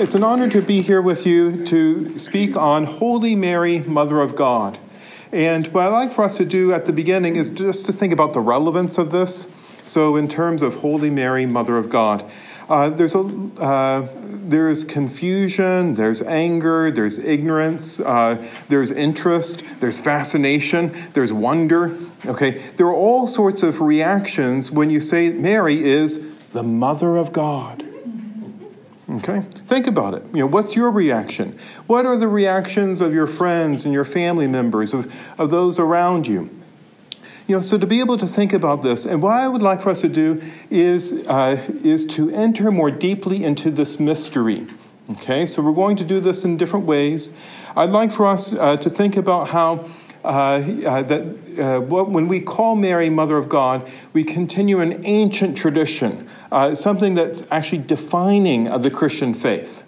It's an honor to be here with you to speak on Holy Mary, Mother of God. And what I'd like for us to do at the beginning is just to think about the relevance of this. So, in terms of Holy Mary, Mother of God, uh, there's a uh, there's confusion, there's anger, there's ignorance, uh, there's interest, there's fascination, there's wonder. Okay, there are all sorts of reactions when you say Mary is the Mother of God. Okay? Think about it. You know, what's your reaction? What are the reactions of your friends and your family members, of, of those around you? You know, so to be able to think about this, and what I would like for us to do is, uh, is to enter more deeply into this mystery. Okay, so we're going to do this in different ways. I'd like for us uh, to think about how that uh, when we call Mary Mother of God, we continue an ancient tradition, uh, something that's actually defining of the Christian faith.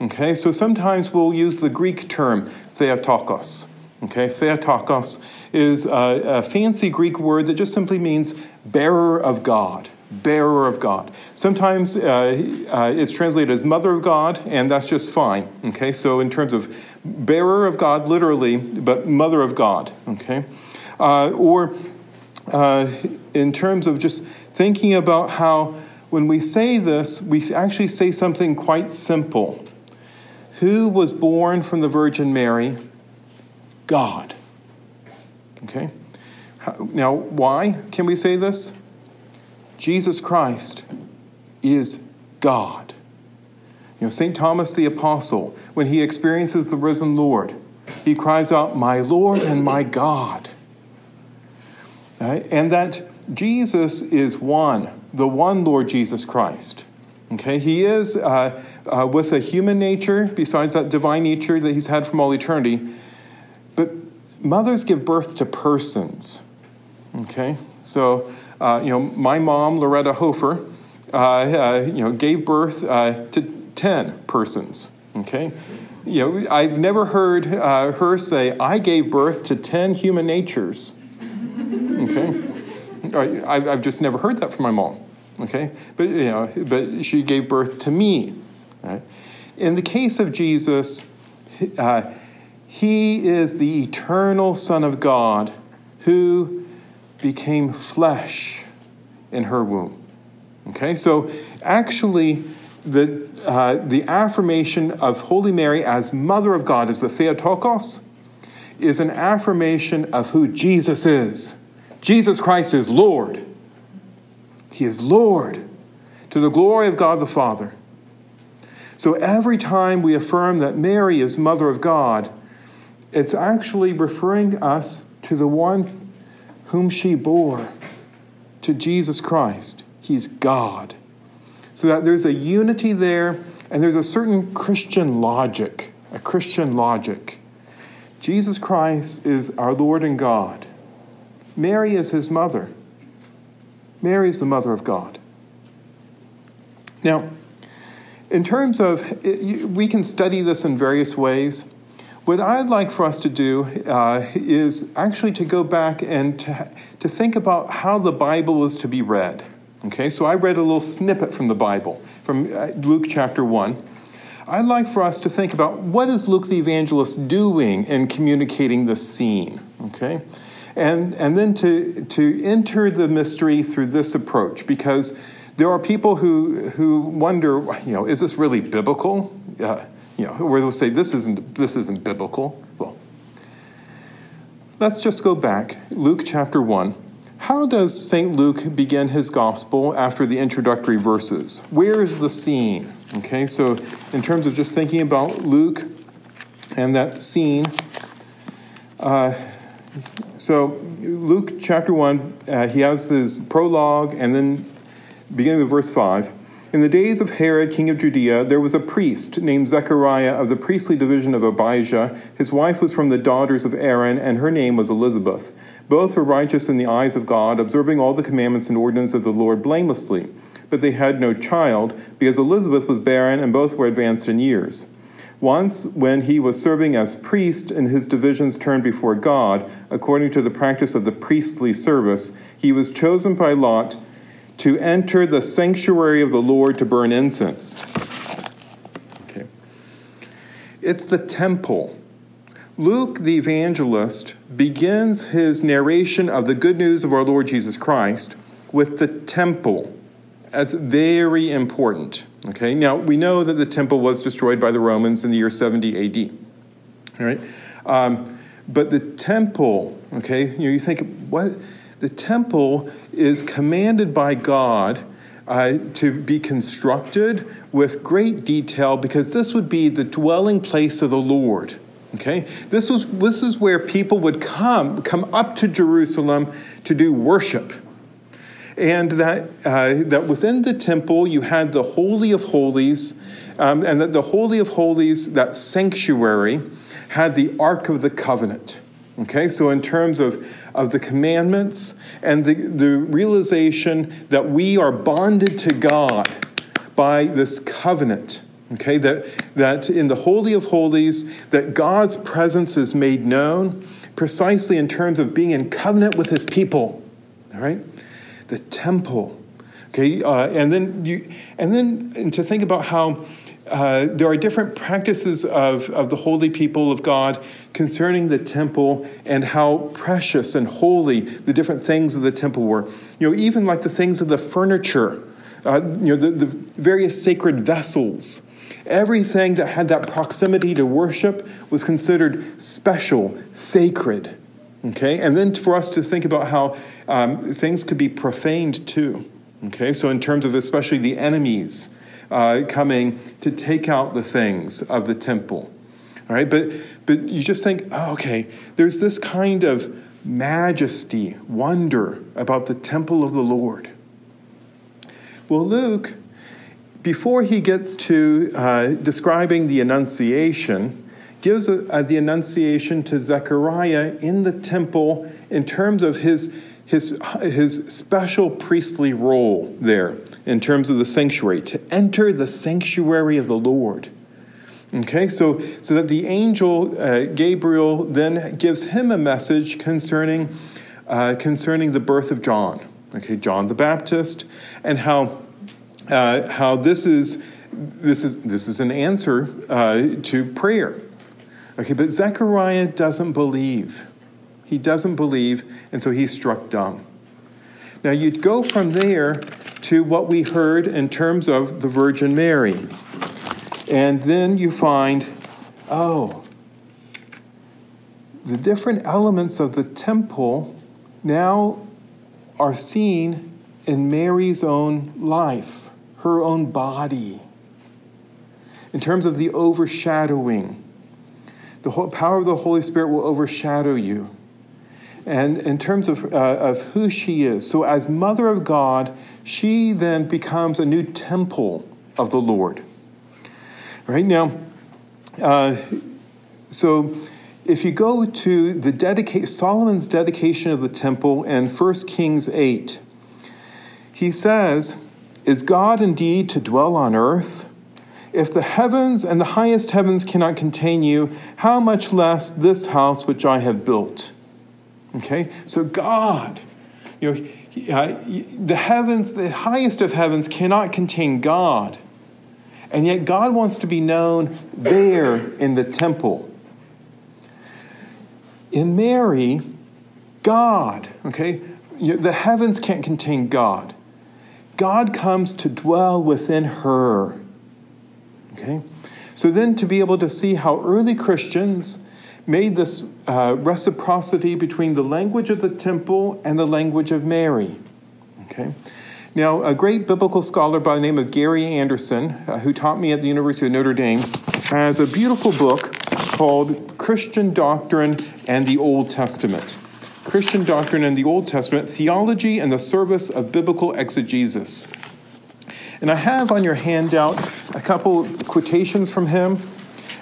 Okay, so sometimes we'll use the Greek term theotokos. Okay, theotokos is a, a fancy Greek word that just simply means bearer of God bearer of God. Sometimes uh, uh, it's translated as mother of God, and that's just fine. Okay, so in terms of bearer of God, literally, but mother of God. Okay, uh, or uh, in terms of just thinking about how when we say this, we actually say something quite simple. Who was born from the Virgin Mary? God. Okay? Now, why can we say this? Jesus Christ is God. Know, St. Thomas the Apostle, when he experiences the risen Lord, he cries out, My Lord and my God. Right? And that Jesus is one, the one Lord Jesus Christ. Okay, he is uh, uh, with a human nature, besides that divine nature that he's had from all eternity. But mothers give birth to persons. Okay, so uh, you know, my mom, Loretta Hofer, uh, uh, you know, gave birth uh, to 10 persons, okay? You know, I've never heard uh, her say, I gave birth to 10 human natures, okay? I've just never heard that from my mom, okay? But, you know, but she gave birth to me, right? In the case of Jesus, uh, he is the eternal Son of God who became flesh in her womb. Okay, so actually, the, uh, the affirmation of Holy Mary as Mother of God, as the Theotokos, is an affirmation of who Jesus is. Jesus Christ is Lord. He is Lord to the glory of God the Father. So every time we affirm that Mary is Mother of God, it's actually referring us to the one whom she bore to Jesus Christ. He's God. So that there's a unity there, and there's a certain Christian logic, a Christian logic. Jesus Christ is our Lord and God. Mary is his mother. Mary is the mother of God. Now, in terms of, we can study this in various ways. What I'd like for us to do uh, is actually to go back and to, to think about how the Bible is to be read. Okay, so I read a little snippet from the Bible, from uh, Luke chapter 1. I'd like for us to think about what is Luke the evangelist doing in communicating the scene, okay? And, and then to, to enter the mystery through this approach, because there are people who, who wonder, you know, is this really biblical? Uh, you know, where they'll say this isn't this isn't biblical. Well, let's just go back. Luke chapter one. How does St. Luke begin his gospel after the introductory verses? Where is the scene? Okay, so in terms of just thinking about Luke and that scene, uh, so Luke chapter 1, uh, he has his prologue and then beginning with verse 5. In the days of Herod, king of Judea, there was a priest named Zechariah of the priestly division of Abijah. His wife was from the daughters of Aaron, and her name was Elizabeth. Both were righteous in the eyes of God, observing all the commandments and ordinances of the Lord blamelessly. But they had no child, because Elizabeth was barren, and both were advanced in years. Once, when he was serving as priest and his divisions turned before God, according to the practice of the priestly service, he was chosen by Lot to enter the sanctuary of the Lord to burn incense. Okay. It's the temple. Luke, the evangelist, begins his narration of the good news of our Lord Jesus Christ with the temple. That's very important. Okay, now we know that the temple was destroyed by the Romans in the year 70 AD. All right, um, but the temple, okay, you, know, you think what the temple is commanded by God uh, to be constructed with great detail because this would be the dwelling place of the Lord. Okay, this was this is where people would come come up to Jerusalem to do worship, and that uh, that within the temple you had the holy of holies, um, and that the holy of holies, that sanctuary, had the ark of the covenant. Okay, so in terms of, of the commandments and the, the realization that we are bonded to God by this covenant, okay, that, that in the Holy of Holies, that God's presence is made known precisely in terms of being in covenant with his people, all right? The temple, okay, uh, and then you, and then and to think about how uh, there are different practices of, of the holy people of God concerning the temple and how precious and holy the different things of the temple were. You know, even like the things of the furniture, uh, you know, the, the various sacred vessels. Everything that had that proximity to worship was considered special, sacred. Okay? And then for us to think about how um, things could be profaned too. Okay? So, in terms of especially the enemies uh, coming to take out the things of the temple. All right, but but you just think, oh, okay, there's this kind of majesty, wonder about the temple of the Lord. Well, Luke, before he gets to uh, describing the Annunciation, gives a, a, the Annunciation to Zechariah in the temple in terms of his his, his special priestly role there in terms of the sanctuary, to enter the sanctuary of the Lord. Okay, so, so that the angel uh, Gabriel then gives him a message concerning, uh, concerning the birth of John, okay, John the Baptist, and how, uh, how this, is, this, is, this is an answer uh, to prayer. Okay, but Zechariah doesn't believe. He doesn't believe, and so he's struck dumb. Now, you'd go from there to what we heard in terms of the Virgin Mary. And then you find, oh, the different elements of the temple now are seen in Mary's own life, her own body. In terms of the overshadowing, the power of the Holy Spirit will overshadow you and in terms of, uh, of who she is. So, as Mother of God, she then becomes a new temple of the Lord. Right now, uh, so if you go to the dedica- Solomon's dedication of the temple in 1 Kings 8, he says, Is God indeed to dwell on earth? If the heavens and the highest heavens cannot contain you, how much less this house which I have built? Okay? So God, you know, uh, the heavens, the highest of heavens cannot contain God. And yet God wants to be known there in the temple. In Mary, God, okay, the heavens can't contain God. God comes to dwell within her. Okay? So then to be able to see how early Christians made this uh, reciprocity between the language of the temple and the language of Mary. Okay? Now, a great biblical scholar by the name of Gary Anderson, uh, who taught me at the University of Notre Dame, has a beautiful book called Christian Doctrine and the Old Testament. Christian Doctrine and the Old Testament Theology and the Service of Biblical Exegesis. And I have on your handout a couple quotations from him,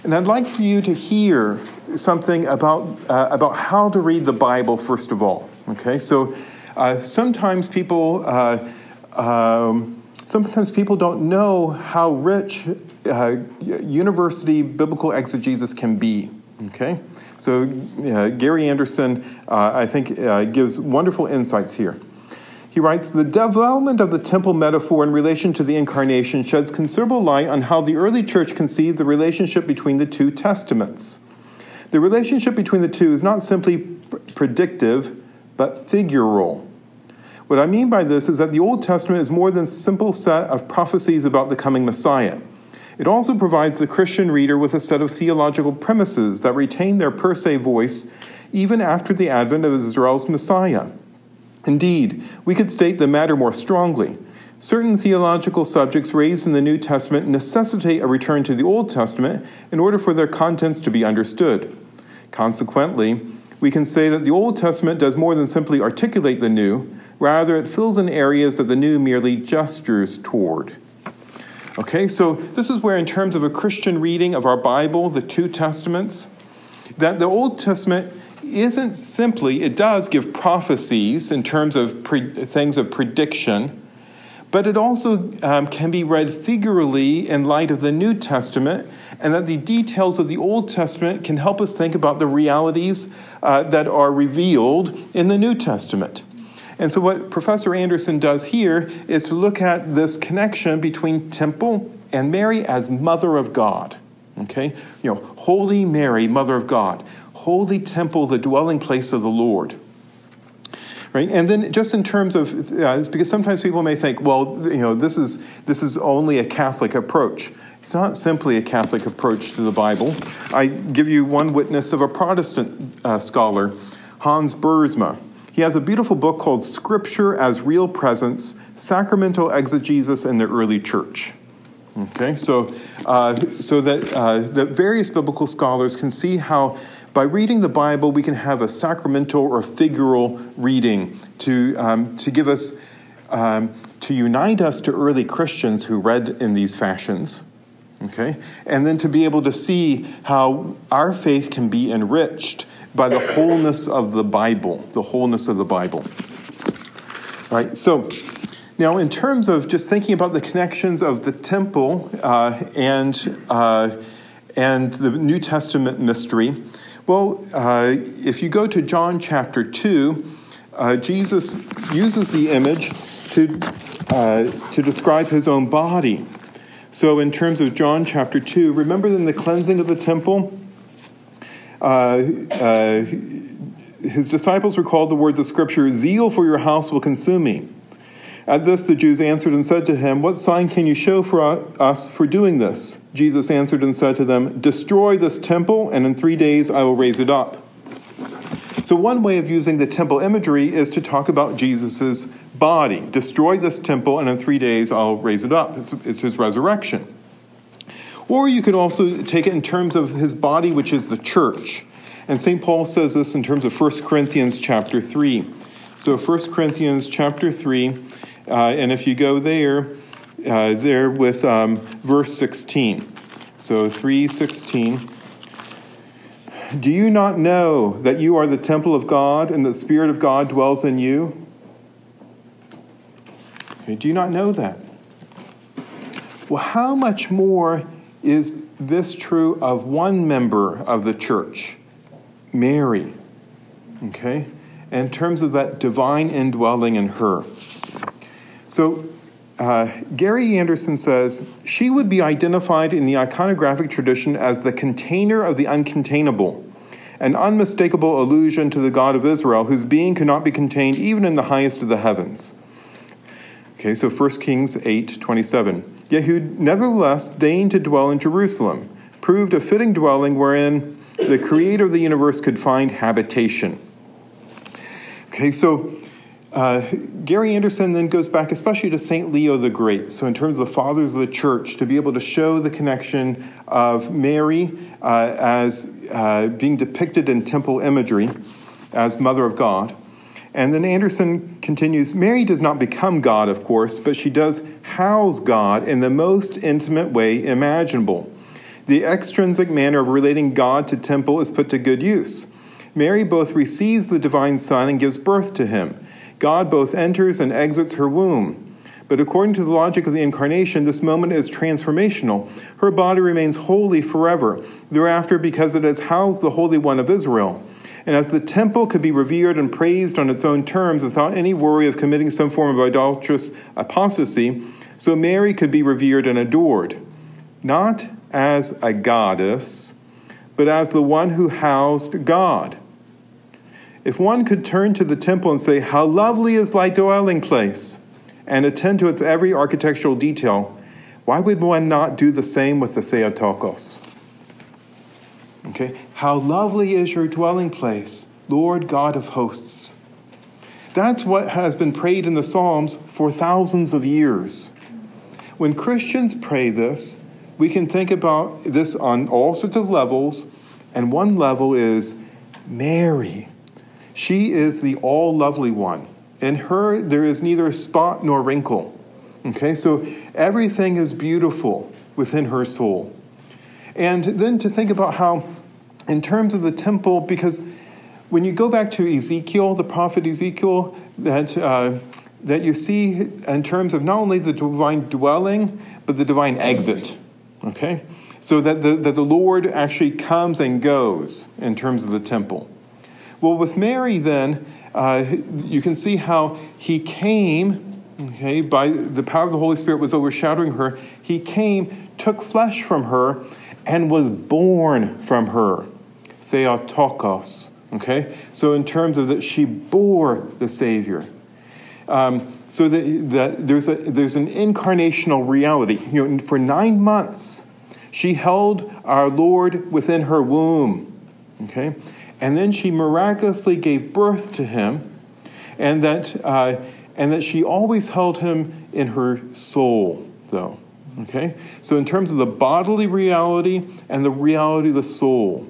and I'd like for you to hear something about, uh, about how to read the Bible, first of all. Okay, so uh, sometimes people. Uh, um, sometimes people don't know how rich uh, university biblical exegesis can be. Okay, so uh, Gary Anderson, uh, I think, uh, gives wonderful insights here. He writes The development of the temple metaphor in relation to the incarnation sheds considerable light on how the early church conceived the relationship between the two testaments. The relationship between the two is not simply predictive, but figural. What I mean by this is that the Old Testament is more than a simple set of prophecies about the coming Messiah. It also provides the Christian reader with a set of theological premises that retain their per se voice even after the advent of Israel's Messiah. Indeed, we could state the matter more strongly. Certain theological subjects raised in the New Testament necessitate a return to the Old Testament in order for their contents to be understood. Consequently, we can say that the Old Testament does more than simply articulate the New, rather, it fills in areas that the New merely gestures toward. Okay, so this is where, in terms of a Christian reading of our Bible, the two Testaments, that the Old Testament isn't simply, it does give prophecies in terms of pre, things of prediction, but it also um, can be read figuratively in light of the New Testament, and that the details of the Old Testament can help us think about the realities uh, that are revealed in the New Testament. And so, what Professor Anderson does here is to look at this connection between temple and Mary as Mother of God. Okay? You know, Holy Mary, Mother of God holy temple, the dwelling place of the Lord. Right? And then just in terms of, uh, because sometimes people may think, well, you know, this is, this is only a Catholic approach. It's not simply a Catholic approach to the Bible. I give you one witness of a Protestant uh, scholar, Hans Boersma. He has a beautiful book called Scripture as Real Presence Sacramental Exegesis in the Early Church. Okay, so, uh, so that, uh, that various biblical scholars can see how by reading the Bible, we can have a sacramental or figural reading to, um, to give us, um, to unite us to early Christians who read in these fashions. Okay? And then to be able to see how our faith can be enriched by the wholeness of the Bible, the wholeness of the Bible. All right, so now in terms of just thinking about the connections of the temple uh, and, uh, and the New Testament mystery, well, uh, if you go to John chapter 2, uh, Jesus uses the image to, uh, to describe his own body. So, in terms of John chapter 2, remember in the cleansing of the temple, uh, uh, his disciples recalled the words of Scripture Zeal for your house will consume me. At this, the Jews answered and said to him, What sign can you show for us for doing this? Jesus answered and said to them, Destroy this temple, and in three days I will raise it up. So, one way of using the temple imagery is to talk about Jesus' body. Destroy this temple, and in three days I'll raise it up. It's, it's his resurrection. Or you could also take it in terms of his body, which is the church. And St. Paul says this in terms of 1 Corinthians chapter 3. So 1 Corinthians chapter 3, uh, and if you go there, uh, there with um, verse 16. So 316. Do you not know that you are the temple of God and the Spirit of God dwells in you? Okay, do you not know that? Well, how much more is this true of one member of the church, Mary? Okay? In terms of that divine indwelling in her. So, uh, Gary Anderson says she would be identified in the iconographic tradition as the container of the uncontainable, an unmistakable allusion to the God of Israel, whose being cannot be contained even in the highest of the heavens. Okay, so 1 Kings 8 27. Yet who nevertheless deigned to dwell in Jerusalem, proved a fitting dwelling wherein the creator of the universe could find habitation. Okay, so uh, Gary Anderson then goes back, especially to St. Leo the Great. So, in terms of the fathers of the church, to be able to show the connection of Mary uh, as uh, being depicted in temple imagery as Mother of God. And then Anderson continues Mary does not become God, of course, but she does house God in the most intimate way imaginable. The extrinsic manner of relating God to temple is put to good use. Mary both receives the divine Son and gives birth to him. God both enters and exits her womb. But according to the logic of the incarnation, this moment is transformational. Her body remains holy forever, thereafter, because it has housed the Holy One of Israel. And as the temple could be revered and praised on its own terms without any worry of committing some form of idolatrous apostasy, so Mary could be revered and adored, not as a goddess, but as the one who housed God. If one could turn to the temple and say, How lovely is thy dwelling place, and attend to its every architectural detail, why would one not do the same with the Theotokos? Okay, how lovely is your dwelling place, Lord God of hosts. That's what has been prayed in the Psalms for thousands of years. When Christians pray this, we can think about this on all sorts of levels, and one level is Mary. She is the all lovely one. In her, there is neither spot nor wrinkle. Okay, so everything is beautiful within her soul. And then to think about how, in terms of the temple, because when you go back to Ezekiel, the prophet Ezekiel, that, uh, that you see in terms of not only the divine dwelling, but the divine exit. Okay? So that the, that the Lord actually comes and goes in terms of the temple. Well, with Mary, then, uh, you can see how he came okay, by the power of the Holy Spirit was overshadowing her. He came, took flesh from her, and was born from her. Theotokos. Okay? So, in terms of that, she bore the Savior. Um, so that, there's, a, there's an incarnational reality. You know, for nine months, she held our Lord within her womb. Okay? And then she miraculously gave birth to him, and that, uh, and that she always held him in her soul, though. Okay? So, in terms of the bodily reality and the reality of the soul.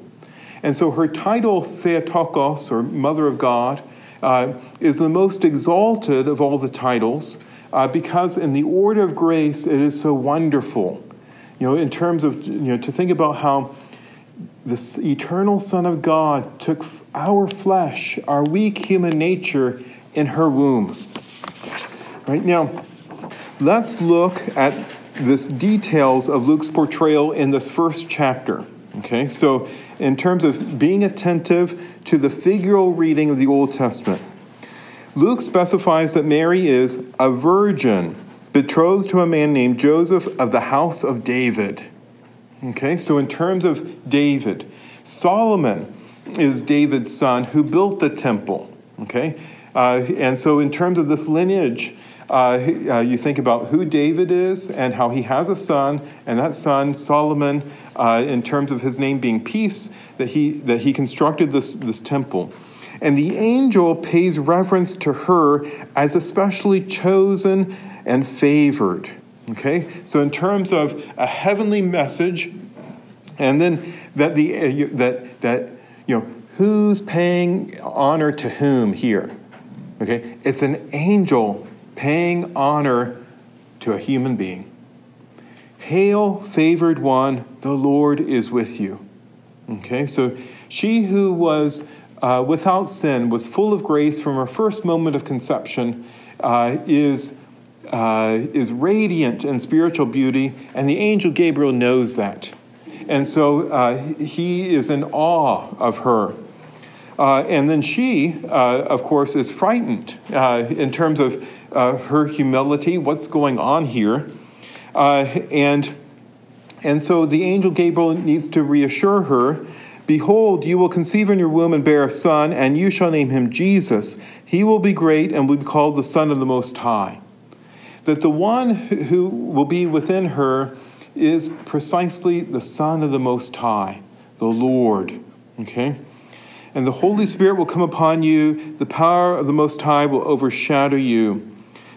And so, her title, Theotokos, or Mother of God, uh, is the most exalted of all the titles uh, because, in the order of grace, it is so wonderful. You know, in terms of, you know, to think about how this eternal Son of God took our flesh, our weak human nature, in her womb. Right now, let's look at this details of Luke's portrayal in this first chapter. Okay, so in terms of being attentive to the figural reading of the Old Testament, Luke specifies that Mary is a virgin betrothed to a man named Joseph of the house of David. Okay, so in terms of David, Solomon is David's son who built the temple. Okay, uh, and so in terms of this lineage, uh, uh, you think about who David is and how he has a son, and that son, Solomon, uh, in terms of his name being peace, that he, that he constructed this, this temple. And the angel pays reverence to her as especially chosen and favored. Okay? So, in terms of a heavenly message, and then that, the, uh, that, that you know, who's paying honor to whom here? Okay? It's an angel paying honor to a human being. Hail, favored one, the Lord is with you. Okay? So, she who was uh, without sin, was full of grace from her first moment of conception, uh, is uh, is radiant in spiritual beauty, and the angel Gabriel knows that. And so uh, he is in awe of her. Uh, and then she, uh, of course, is frightened uh, in terms of uh, her humility, what's going on here. and, and so the angel Gabriel needs to reassure her Behold, you will conceive in your womb and bear a son, and you shall name him Jesus. He will be great and will be called the Son of the Most High that the one who will be within her is precisely the Son of the Most High, the Lord. Okay? And the Holy Spirit will come upon you, the power of the Most High will overshadow you.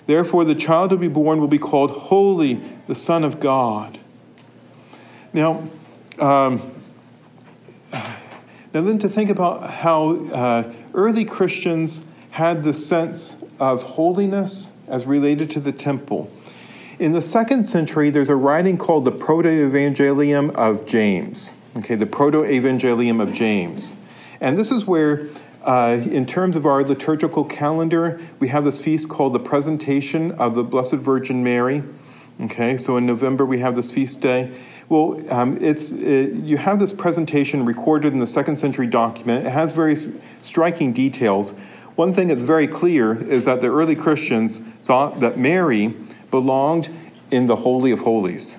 Therefore, the child to be born will be called Holy, the Son of God. Now, um, now then to think about how uh, early Christians had the sense of holiness as related to the temple. In the second century, there's a writing called the Proto Evangelium of James. Okay, the Proto Evangelium of James. And this is where, uh, in terms of our liturgical calendar, we have this feast called the Presentation of the Blessed Virgin Mary. Okay, so in November we have this feast day. Well, um, it's, it, you have this presentation recorded in the second century document. It has very striking details. One thing that's very clear is that the early Christians thought that Mary belonged in the Holy of Holies.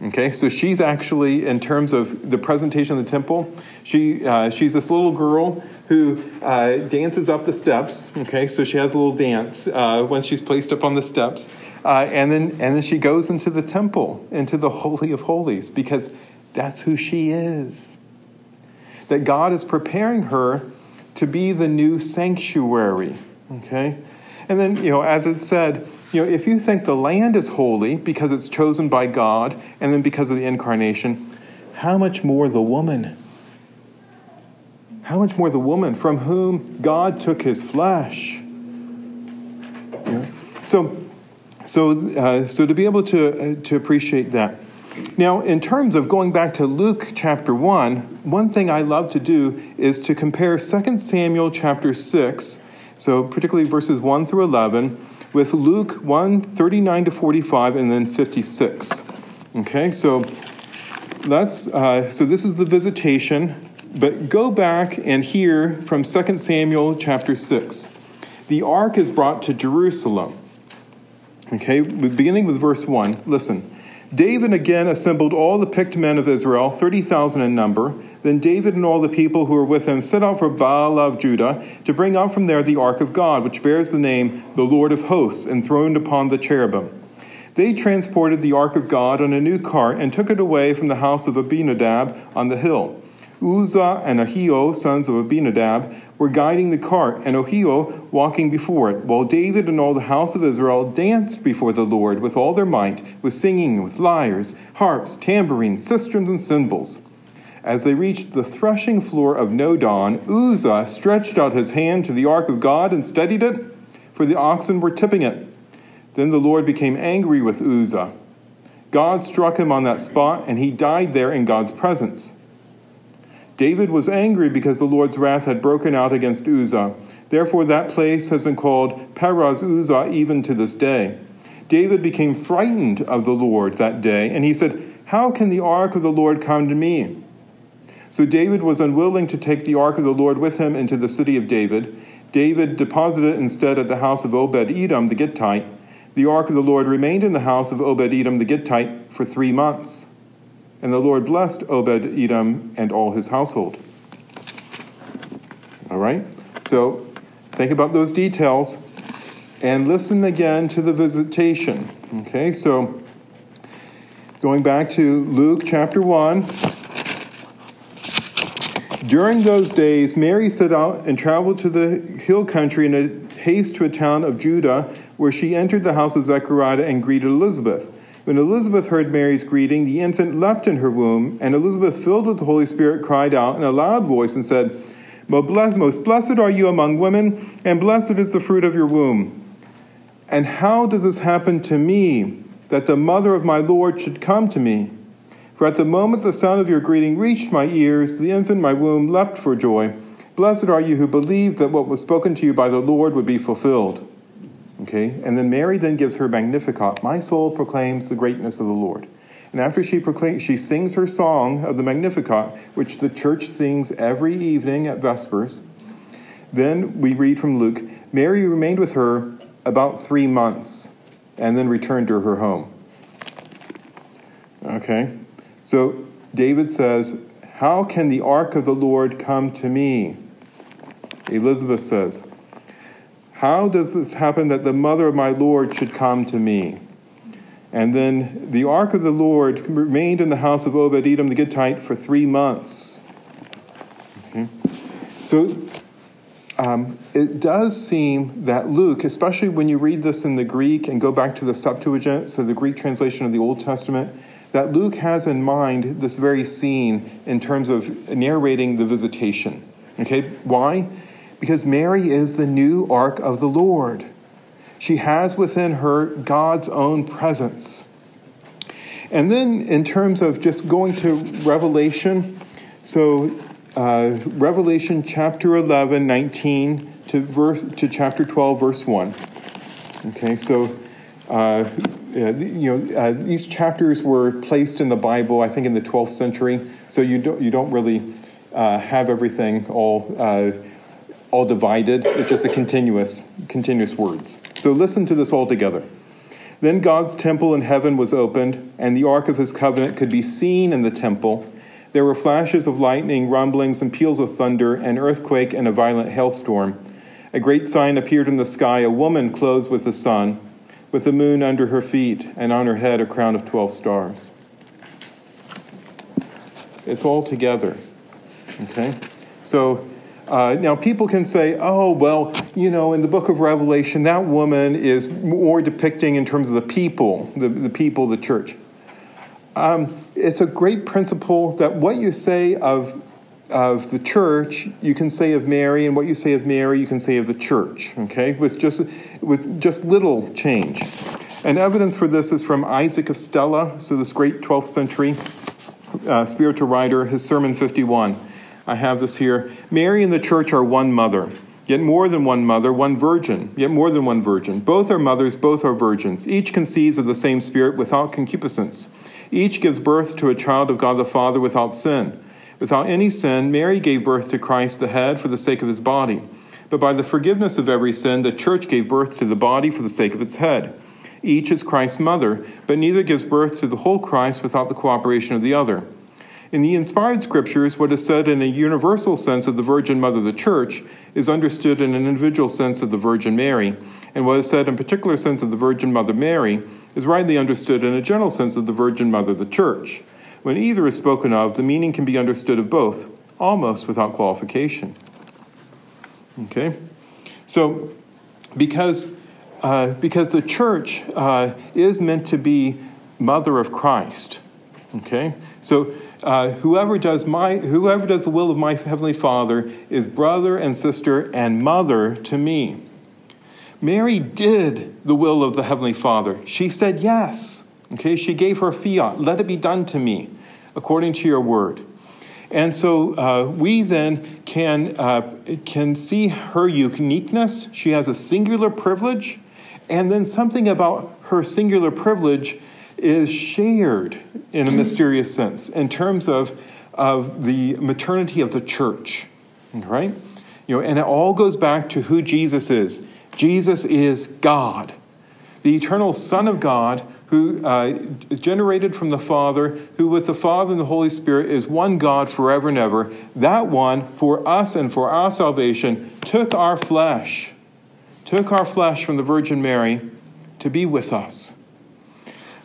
Okay, so she's actually, in terms of the presentation of the temple, she, uh, she's this little girl who uh, dances up the steps. Okay, so she has a little dance uh, when she's placed up on the steps. Uh, and, then, and then she goes into the temple, into the Holy of Holies, because that's who she is. That God is preparing her to be the new sanctuary. Okay? And then, you know, as it said, you know, if you think the land is holy because it's chosen by God and then because of the incarnation, how much more the woman? How much more the woman from whom God took his flesh? So, so, uh, so to be able to, uh, to appreciate that. Now, in terms of going back to Luke chapter 1, one thing I love to do is to compare 2 Samuel chapter 6, so particularly verses 1 through 11, with Luke 1 39 to 45 and then 56. Okay, so that's uh, so this is the visitation, but go back and hear from 2 Samuel chapter 6. The ark is brought to Jerusalem. Okay, beginning with verse 1, listen. David again assembled all the picked men of Israel, 30,000 in number. Then David and all the people who were with him set out for Baal of Judah to bring out from there the ark of God, which bears the name the Lord of hosts, enthroned upon the cherubim. They transported the ark of God on a new cart and took it away from the house of Abinadab on the hill. Uzzah and Ahio, sons of Abinadab, were guiding the cart, and Ahio walking before it, while David and all the house of Israel danced before the Lord with all their might, with singing, with lyres, harps, tambourines, sistrums, and cymbals. As they reached the threshing floor of Nodan, Uzzah stretched out his hand to the ark of God and steadied it, for the oxen were tipping it. Then the Lord became angry with Uzzah. God struck him on that spot, and he died there in God's presence. David was angry because the Lord's wrath had broken out against Uzzah. Therefore, that place has been called Perez Uzzah even to this day. David became frightened of the Lord that day, and he said, How can the ark of the Lord come to me? So David was unwilling to take the ark of the Lord with him into the city of David. David deposited it instead at the house of Obed Edom the Gittite. The ark of the Lord remained in the house of Obed Edom the Gittite for three months. And the Lord blessed Obed Edom and all his household. All right? So think about those details and listen again to the visitation. Okay, so going back to Luke chapter 1. During those days, Mary set out and traveled to the hill country in a haste to a town of Judah, where she entered the house of Zechariah and greeted Elizabeth. When Elizabeth heard Mary's greeting, the infant leapt in her womb, and Elizabeth, filled with the Holy Spirit, cried out in a loud voice and said, Most blessed are you among women, and blessed is the fruit of your womb. And how does this happen to me, that the mother of my Lord should come to me? For at the moment the sound of your greeting reached my ears, the infant in my womb leapt for joy. Blessed are you who believed that what was spoken to you by the Lord would be fulfilled. Okay? And then Mary then gives her Magnificat. My soul proclaims the greatness of the Lord. And after she proclaims, she sings her song of the Magnificat, which the church sings every evening at Vespers. Then we read from Luke Mary remained with her about three months and then returned to her home. Okay? So David says, How can the ark of the Lord come to me? Elizabeth says, how does this happen that the mother of my Lord should come to me? And then the ark of the Lord remained in the house of Obed Edom the Gittite for three months. Okay. So um, it does seem that Luke, especially when you read this in the Greek and go back to the Septuagint, so the Greek translation of the Old Testament, that Luke has in mind this very scene in terms of narrating the visitation. Okay, why? Because Mary is the new ark of the Lord. She has within her God's own presence. And then, in terms of just going to Revelation, so uh, Revelation chapter 11, 19 to, verse, to chapter 12, verse 1. Okay, so uh, you know, uh, these chapters were placed in the Bible, I think, in the 12th century. So you don't you don't really uh, have everything all uh, all divided. It's just a continuous continuous words. So listen to this all together. Then God's temple in heaven was opened, and the ark of His covenant could be seen in the temple. There were flashes of lightning, rumblings, and peals of thunder, an earthquake, and a violent hailstorm. A great sign appeared in the sky: a woman clothed with the sun with the moon under her feet, and on her head a crown of 12 stars. It's all together. Okay? So uh, now people can say, oh, well, you know, in the book of Revelation, that woman is more depicting in terms of the people, the, the people, the church. Um, it's a great principle that what you say of of the church, you can say of Mary, and what you say of Mary, you can say of the church, okay, with just, with just little change. And evidence for this is from Isaac of Stella, so this great 12th century uh, spiritual writer, his Sermon 51. I have this here. Mary and the church are one mother, yet more than one mother, one virgin, yet more than one virgin. Both are mothers, both are virgins. Each conceives of the same spirit without concupiscence. Each gives birth to a child of God the Father without sin. Without any sin, Mary gave birth to Christ the head for the sake of his body. But by the forgiveness of every sin, the church gave birth to the body for the sake of its head. Each is Christ's mother, but neither gives birth to the whole Christ without the cooperation of the other. In the inspired scriptures, what is said in a universal sense of the Virgin Mother of the Church is understood in an individual sense of the Virgin Mary, and what is said in particular sense of the Virgin Mother Mary is rightly understood in a general sense of the Virgin Mother of the Church. When either is spoken of, the meaning can be understood of both, almost without qualification. Okay? So, because, uh, because the church uh, is meant to be mother of Christ, okay? So, uh, whoever does my whoever does the will of my heavenly Father is brother and sister and mother to me. Mary did the will of the heavenly Father. She said yes. Okay, she gave her fiat, let it be done to me according to your word. And so uh, we then can, uh, can see her uniqueness. She has a singular privilege, and then something about her singular privilege is shared in a mysterious sense in terms of, of the maternity of the church, right? You know, and it all goes back to who Jesus is. Jesus is God, the eternal Son of God who uh, generated from the Father, who with the Father and the Holy Spirit is one God forever and ever. That one, for us and for our salvation, took our flesh, took our flesh from the Virgin Mary to be with us.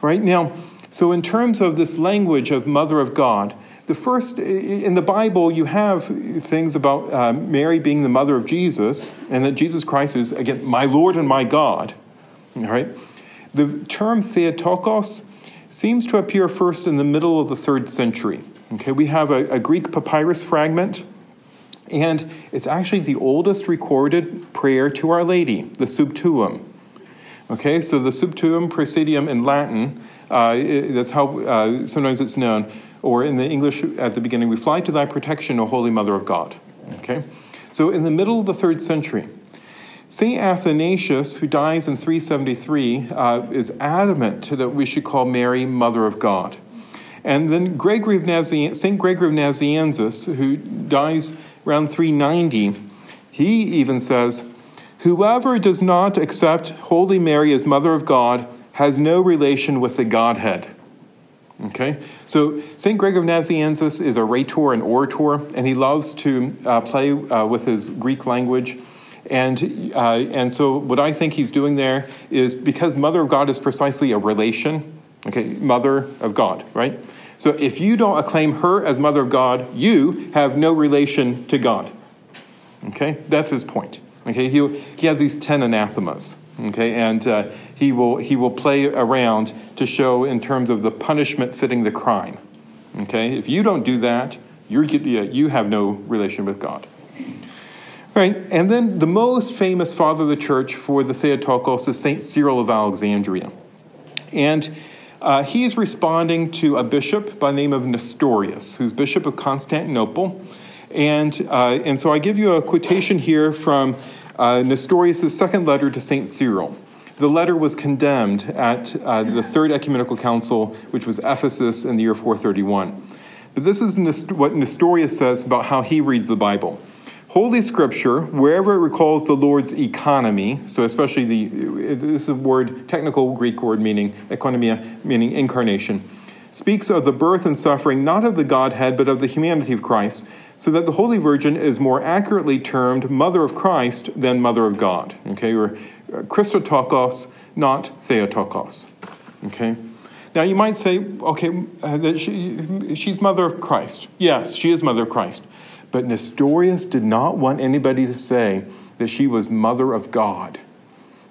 Right now, so in terms of this language of Mother of God, the first in the Bible, you have things about uh, Mary being the mother of Jesus, and that Jesus Christ is again my Lord and my God. All right. The term Theotokos seems to appear first in the middle of the third century. Okay, we have a, a Greek papyrus fragment, and it's actually the oldest recorded prayer to Our Lady, the Sub Tuum. Okay, so the Sub Tuum Praesidium in Latin, uh, that's how uh, sometimes it's known, or in the English at the beginning, we fly to thy protection, O Holy Mother of God. Okay, so in the middle of the third century, St. Athanasius, who dies in 373, uh, is adamant that we should call Mary Mother of God. And then Gregory of Nazian- St. Gregory of Nazianzus, who dies around 390, he even says, Whoever does not accept Holy Mary as Mother of God has no relation with the Godhead. Okay, so St. Gregory of Nazianzus is a rhetor and orator, and he loves to uh, play uh, with his Greek language. And, uh, and so, what I think he's doing there is because Mother of God is precisely a relation, okay, Mother of God, right? So, if you don't acclaim her as Mother of God, you have no relation to God. Okay, that's his point. Okay, he, he has these 10 anathemas. Okay, and uh, he, will, he will play around to show in terms of the punishment fitting the crime. Okay, if you don't do that, you're, you have no relation with God. Right, and then the most famous father of the church for the Theotokos is St. Cyril of Alexandria. And uh, he's responding to a bishop by the name of Nestorius, who's bishop of Constantinople. And, uh, and so I give you a quotation here from uh, Nestorius' second letter to St. Cyril. The letter was condemned at uh, the Third Ecumenical Council, which was Ephesus in the year 431. But this is what Nestorius says about how he reads the Bible. Holy Scripture, wherever it recalls the Lord's economy, so especially the this is a word, technical Greek word meaning economia, meaning incarnation, speaks of the birth and suffering not of the Godhead but of the humanity of Christ, so that the Holy Virgin is more accurately termed Mother of Christ than Mother of God. Okay, or uh, Christotokos, not Theotokos. Okay. Now you might say, okay, uh, that she, she's mother of Christ. Yes, she is mother of Christ. But Nestorius did not want anybody to say that she was mother of God.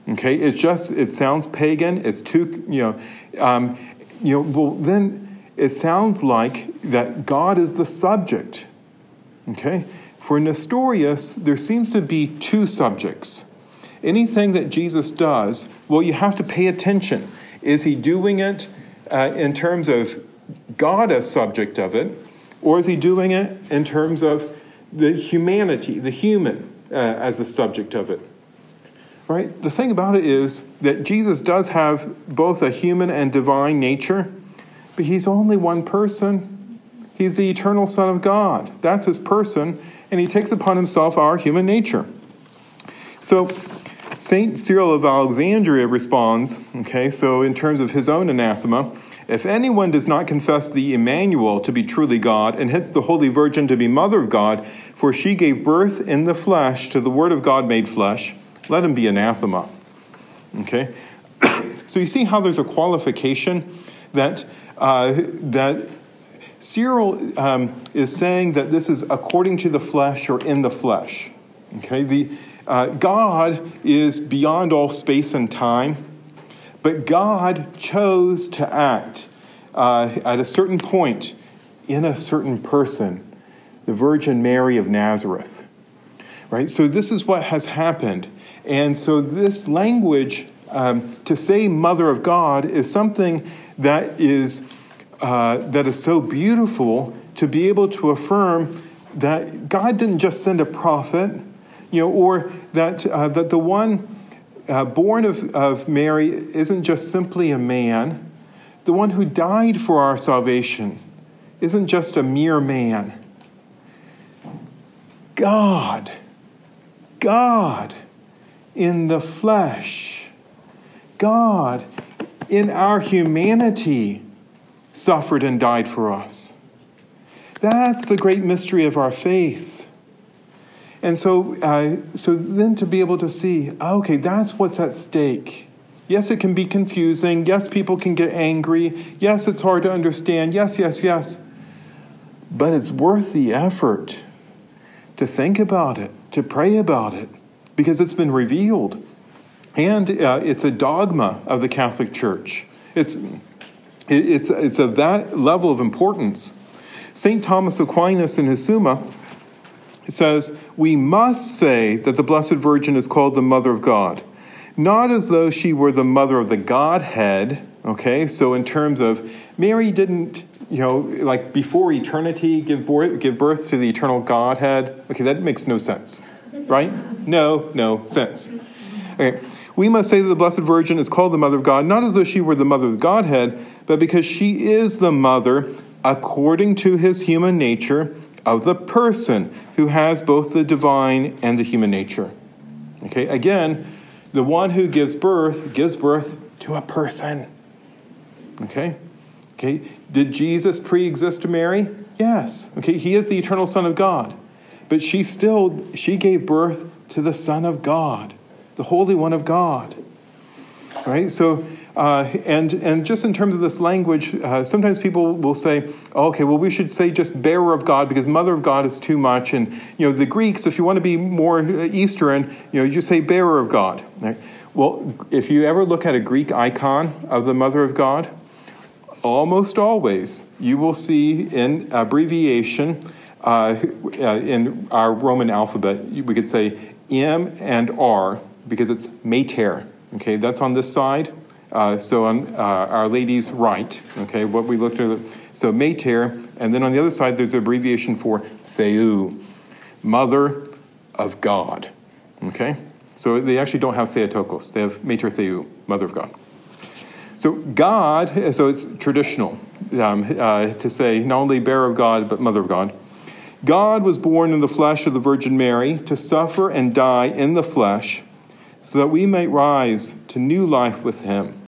Okay, it's just it sounds pagan. It's too you know, um, you know. Well, then it sounds like that God is the subject. Okay, for Nestorius, there seems to be two subjects. Anything that Jesus does, well, you have to pay attention. Is he doing it uh, in terms of God as subject of it, or is he doing it in terms of the humanity, the human, uh, as the subject of it? Right? The thing about it is that Jesus does have both a human and divine nature, but he's only one person. He's the eternal Son of God. That's his person, and he takes upon himself our human nature. So, St. Cyril of Alexandria responds, okay, so in terms of his own anathema, if anyone does not confess the Emmanuel to be truly God, and hence the Holy Virgin to be Mother of God, for she gave birth in the flesh to the Word of God made flesh, let him be anathema. Okay? so you see how there's a qualification that, uh, that Cyril um, is saying that this is according to the flesh or in the flesh. Okay? The, uh, God is beyond all space and time, but God chose to act uh, at a certain point in a certain person, the Virgin Mary of Nazareth. Right? So, this is what has happened. And so, this language um, to say Mother of God is something that is, uh, that is so beautiful to be able to affirm that God didn't just send a prophet you know, or that, uh, that the one uh, born of, of Mary isn't just simply a man, the one who died for our salvation isn't just a mere man. God, God in the flesh, God in our humanity suffered and died for us. That's the great mystery of our faith. And so, uh, so then to be able to see, okay, that's what's at stake. Yes, it can be confusing. Yes, people can get angry. Yes, it's hard to understand. Yes, yes, yes. But it's worth the effort to think about it, to pray about it, because it's been revealed. And uh, it's a dogma of the Catholic Church. It's, it's, it's of that level of importance. St. Thomas Aquinas in his Summa says, We must say that the Blessed Virgin is called the Mother of God, not as though she were the mother of the Godhead. Okay, so in terms of Mary didn't, you know, like before eternity give birth, give birth to the eternal Godhead. Okay, that makes no sense, right? No, no sense. Okay, we must say that the Blessed Virgin is called the Mother of God, not as though she were the mother of the Godhead, but because she is the mother according to his human nature of the person who has both the divine and the human nature. Okay, again, the one who gives birth gives birth to a person. Okay? Okay, did Jesus pre-exist to Mary? Yes. Okay, he is the eternal son of God. But she still she gave birth to the son of God, the holy one of God. Right? So uh, and, and just in terms of this language, uh, sometimes people will say, okay, well, we should say just bearer of God because mother of God is too much. And, you know, the Greeks, if you want to be more Eastern, you know, you just say bearer of God. Right? Well, if you ever look at a Greek icon of the mother of God, almost always you will see in abbreviation uh, uh in our Roman alphabet, we could say M and R because it's mater. Okay, that's on this side. Uh, so on uh, Our Lady's right, okay, what we looked at, so Mater, and then on the other side there's an abbreviation for Theou, Mother of God, okay? So they actually don't have Theotokos. They have Mater Theou, Mother of God. So God, so it's traditional um, uh, to say not only bearer of God, but Mother of God. God was born in the flesh of the Virgin Mary to suffer and die in the flesh so that we might rise to new life with him.